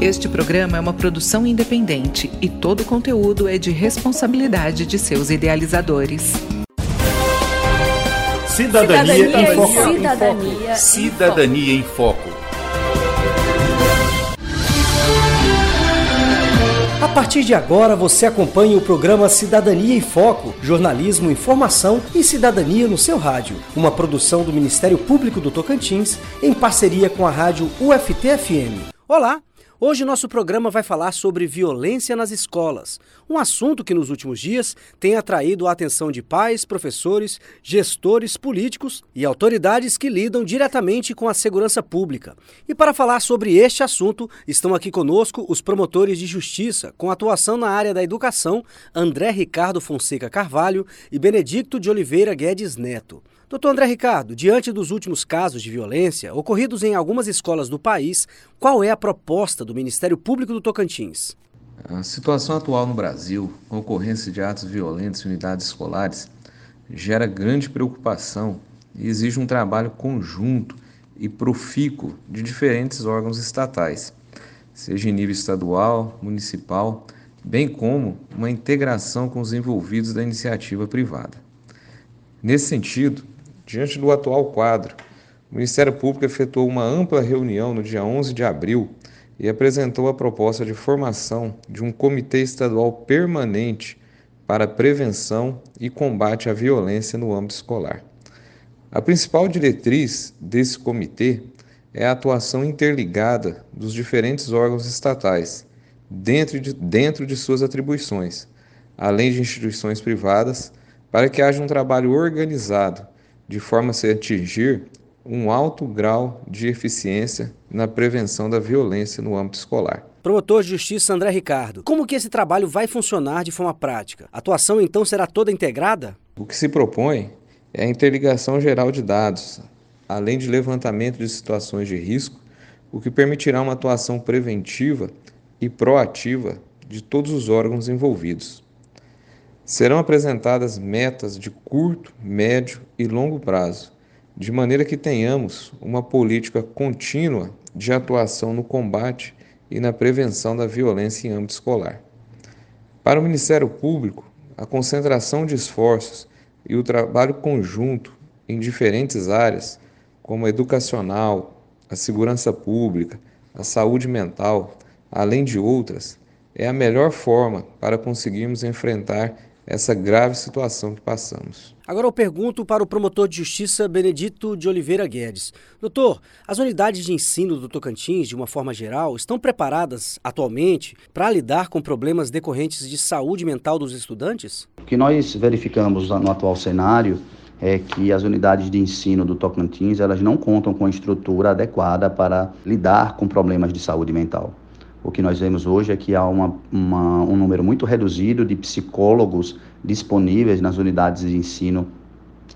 Este programa é uma produção independente e todo o conteúdo é de responsabilidade de seus idealizadores. Cidadania, Cidadania em Foco. Cidadania, Cidadania em Foco. A partir de agora você acompanha o programa Cidadania em Foco, jornalismo, informação e cidadania no seu rádio, uma produção do Ministério Público do Tocantins em parceria com a rádio UFT-FM. Olá, Hoje nosso programa vai falar sobre violência nas escolas, um assunto que nos últimos dias tem atraído a atenção de pais, professores, gestores políticos e autoridades que lidam diretamente com a segurança pública. E para falar sobre este assunto, estão aqui conosco os promotores de justiça com atuação na área da educação, André Ricardo Fonseca Carvalho e Benedicto de Oliveira Guedes Neto. Doutor André Ricardo, diante dos últimos casos de violência ocorridos em algumas escolas do país, qual é a proposta do Ministério Público do Tocantins? A situação atual no Brasil, com ocorrência de atos violentos em unidades escolares, gera grande preocupação e exige um trabalho conjunto e profícuo de diferentes órgãos estatais, seja em nível estadual, municipal, bem como uma integração com os envolvidos da iniciativa privada. Nesse sentido, Diante do atual quadro, o Ministério Público efetuou uma ampla reunião no dia 11 de abril e apresentou a proposta de formação de um Comitê Estadual Permanente para Prevenção e Combate à Violência no âmbito escolar. A principal diretriz desse comitê é a atuação interligada dos diferentes órgãos estatais, dentro de, dentro de suas atribuições, além de instituições privadas, para que haja um trabalho organizado de forma a se atingir um alto grau de eficiência na prevenção da violência no âmbito escolar. Promotor de Justiça André Ricardo, como que esse trabalho vai funcionar de forma prática? A atuação então será toda integrada? O que se propõe é a interligação geral de dados, além de levantamento de situações de risco, o que permitirá uma atuação preventiva e proativa de todos os órgãos envolvidos. Serão apresentadas metas de curto, médio e longo prazo, de maneira que tenhamos uma política contínua de atuação no combate e na prevenção da violência em âmbito escolar. Para o Ministério Público, a concentração de esforços e o trabalho conjunto em diferentes áreas, como a educacional, a segurança pública, a saúde mental, além de outras, é a melhor forma para conseguirmos enfrentar essa grave situação que passamos. Agora eu pergunto para o promotor de justiça Benedito de Oliveira Guedes. Doutor, as unidades de ensino do Tocantins, de uma forma geral, estão preparadas atualmente para lidar com problemas decorrentes de saúde mental dos estudantes? O que nós verificamos no atual cenário é que as unidades de ensino do Tocantins elas não contam com estrutura adequada para lidar com problemas de saúde mental. O que nós vemos hoje é que há uma, uma, um número muito reduzido de psicólogos disponíveis nas unidades de ensino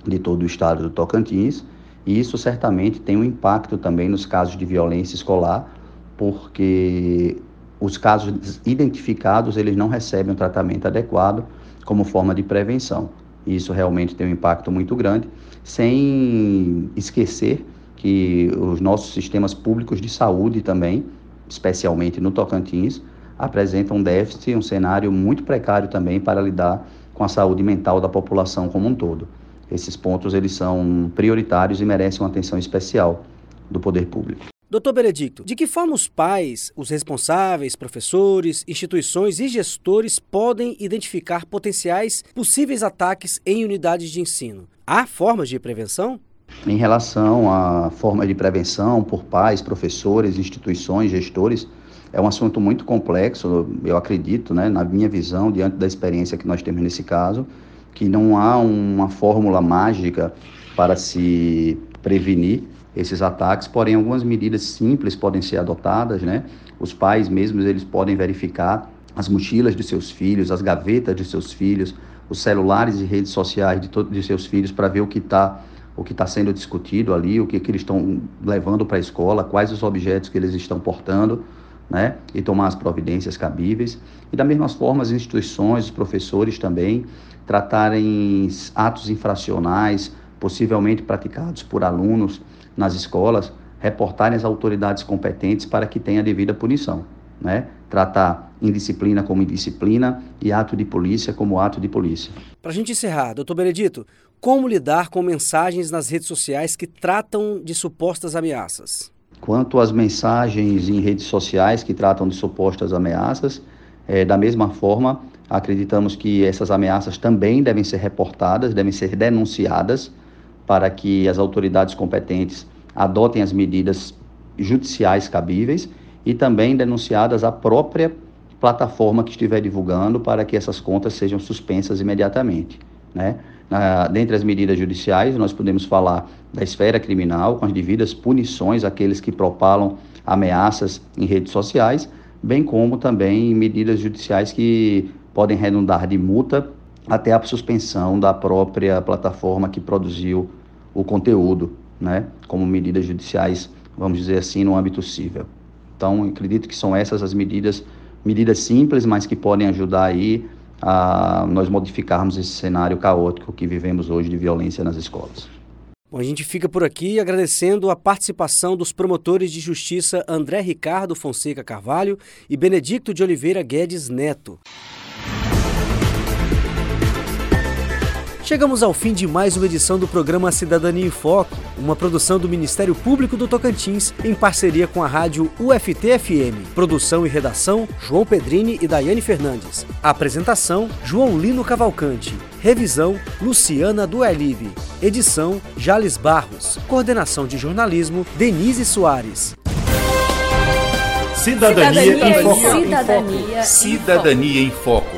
de todo o estado do Tocantins, e isso certamente tem um impacto também nos casos de violência escolar, porque os casos identificados eles não recebem um tratamento adequado como forma de prevenção. E isso realmente tem um impacto muito grande, sem esquecer que os nossos sistemas públicos de saúde também especialmente no Tocantins, apresenta um déficit, um cenário muito precário também para lidar com a saúde mental da população como um todo. Esses pontos eles são prioritários e merecem uma atenção especial do poder público. Doutor Benedicto, de que forma os pais, os responsáveis, professores, instituições e gestores podem identificar potenciais possíveis ataques em unidades de ensino? Há formas de prevenção? Em relação à forma de prevenção por pais, professores, instituições, gestores, é um assunto muito complexo, eu acredito, né, na minha visão, diante da experiência que nós temos nesse caso, que não há uma fórmula mágica para se prevenir esses ataques, porém algumas medidas simples podem ser adotadas, né? Os pais mesmos eles podem verificar as mochilas de seus filhos, as gavetas de seus filhos, os celulares e redes sociais de, de seus filhos para ver o que está o que está sendo discutido ali, o que, que eles estão levando para a escola, quais os objetos que eles estão portando, né? E tomar as providências cabíveis. E da mesma forma, as instituições, os professores também tratarem atos infracionais, possivelmente praticados por alunos nas escolas, reportarem às autoridades competentes para que tenha devida punição. né? Tratar indisciplina como indisciplina e ato de polícia como ato de polícia. Para a gente encerrar, doutor Benedito, como lidar com mensagens nas redes sociais que tratam de supostas ameaças? Quanto às mensagens em redes sociais que tratam de supostas ameaças, é, da mesma forma, acreditamos que essas ameaças também devem ser reportadas, devem ser denunciadas para que as autoridades competentes adotem as medidas judiciais cabíveis e também denunciadas à própria plataforma que estiver divulgando para que essas contas sejam suspensas imediatamente. Né? Ah, dentre as medidas judiciais, nós podemos falar da esfera criminal, com as devidas punições àqueles que propalam ameaças em redes sociais, bem como também medidas judiciais que podem redundar de multa até a suspensão da própria plataforma que produziu o conteúdo, né? como medidas judiciais, vamos dizer assim, no âmbito civil. Então, acredito que são essas as medidas, medidas simples, mas que podem ajudar aí a nós modificarmos esse cenário caótico que vivemos hoje de violência nas escolas. Bom, a gente fica por aqui agradecendo a participação dos promotores de justiça André Ricardo Fonseca Carvalho e Benedicto de Oliveira Guedes Neto. Chegamos ao fim de mais uma edição do programa Cidadania em Foco, uma produção do Ministério Público do Tocantins em parceria com a rádio UFT-FM. Produção e redação: João Pedrini e Daiane Fernandes. Apresentação: João Lino Cavalcante. Revisão: Luciana Duelive. Edição: Jales Barros. Coordenação de jornalismo: Denise Soares. Cidadania, Cidadania em Foco. Cidadania, Cidadania em Foco.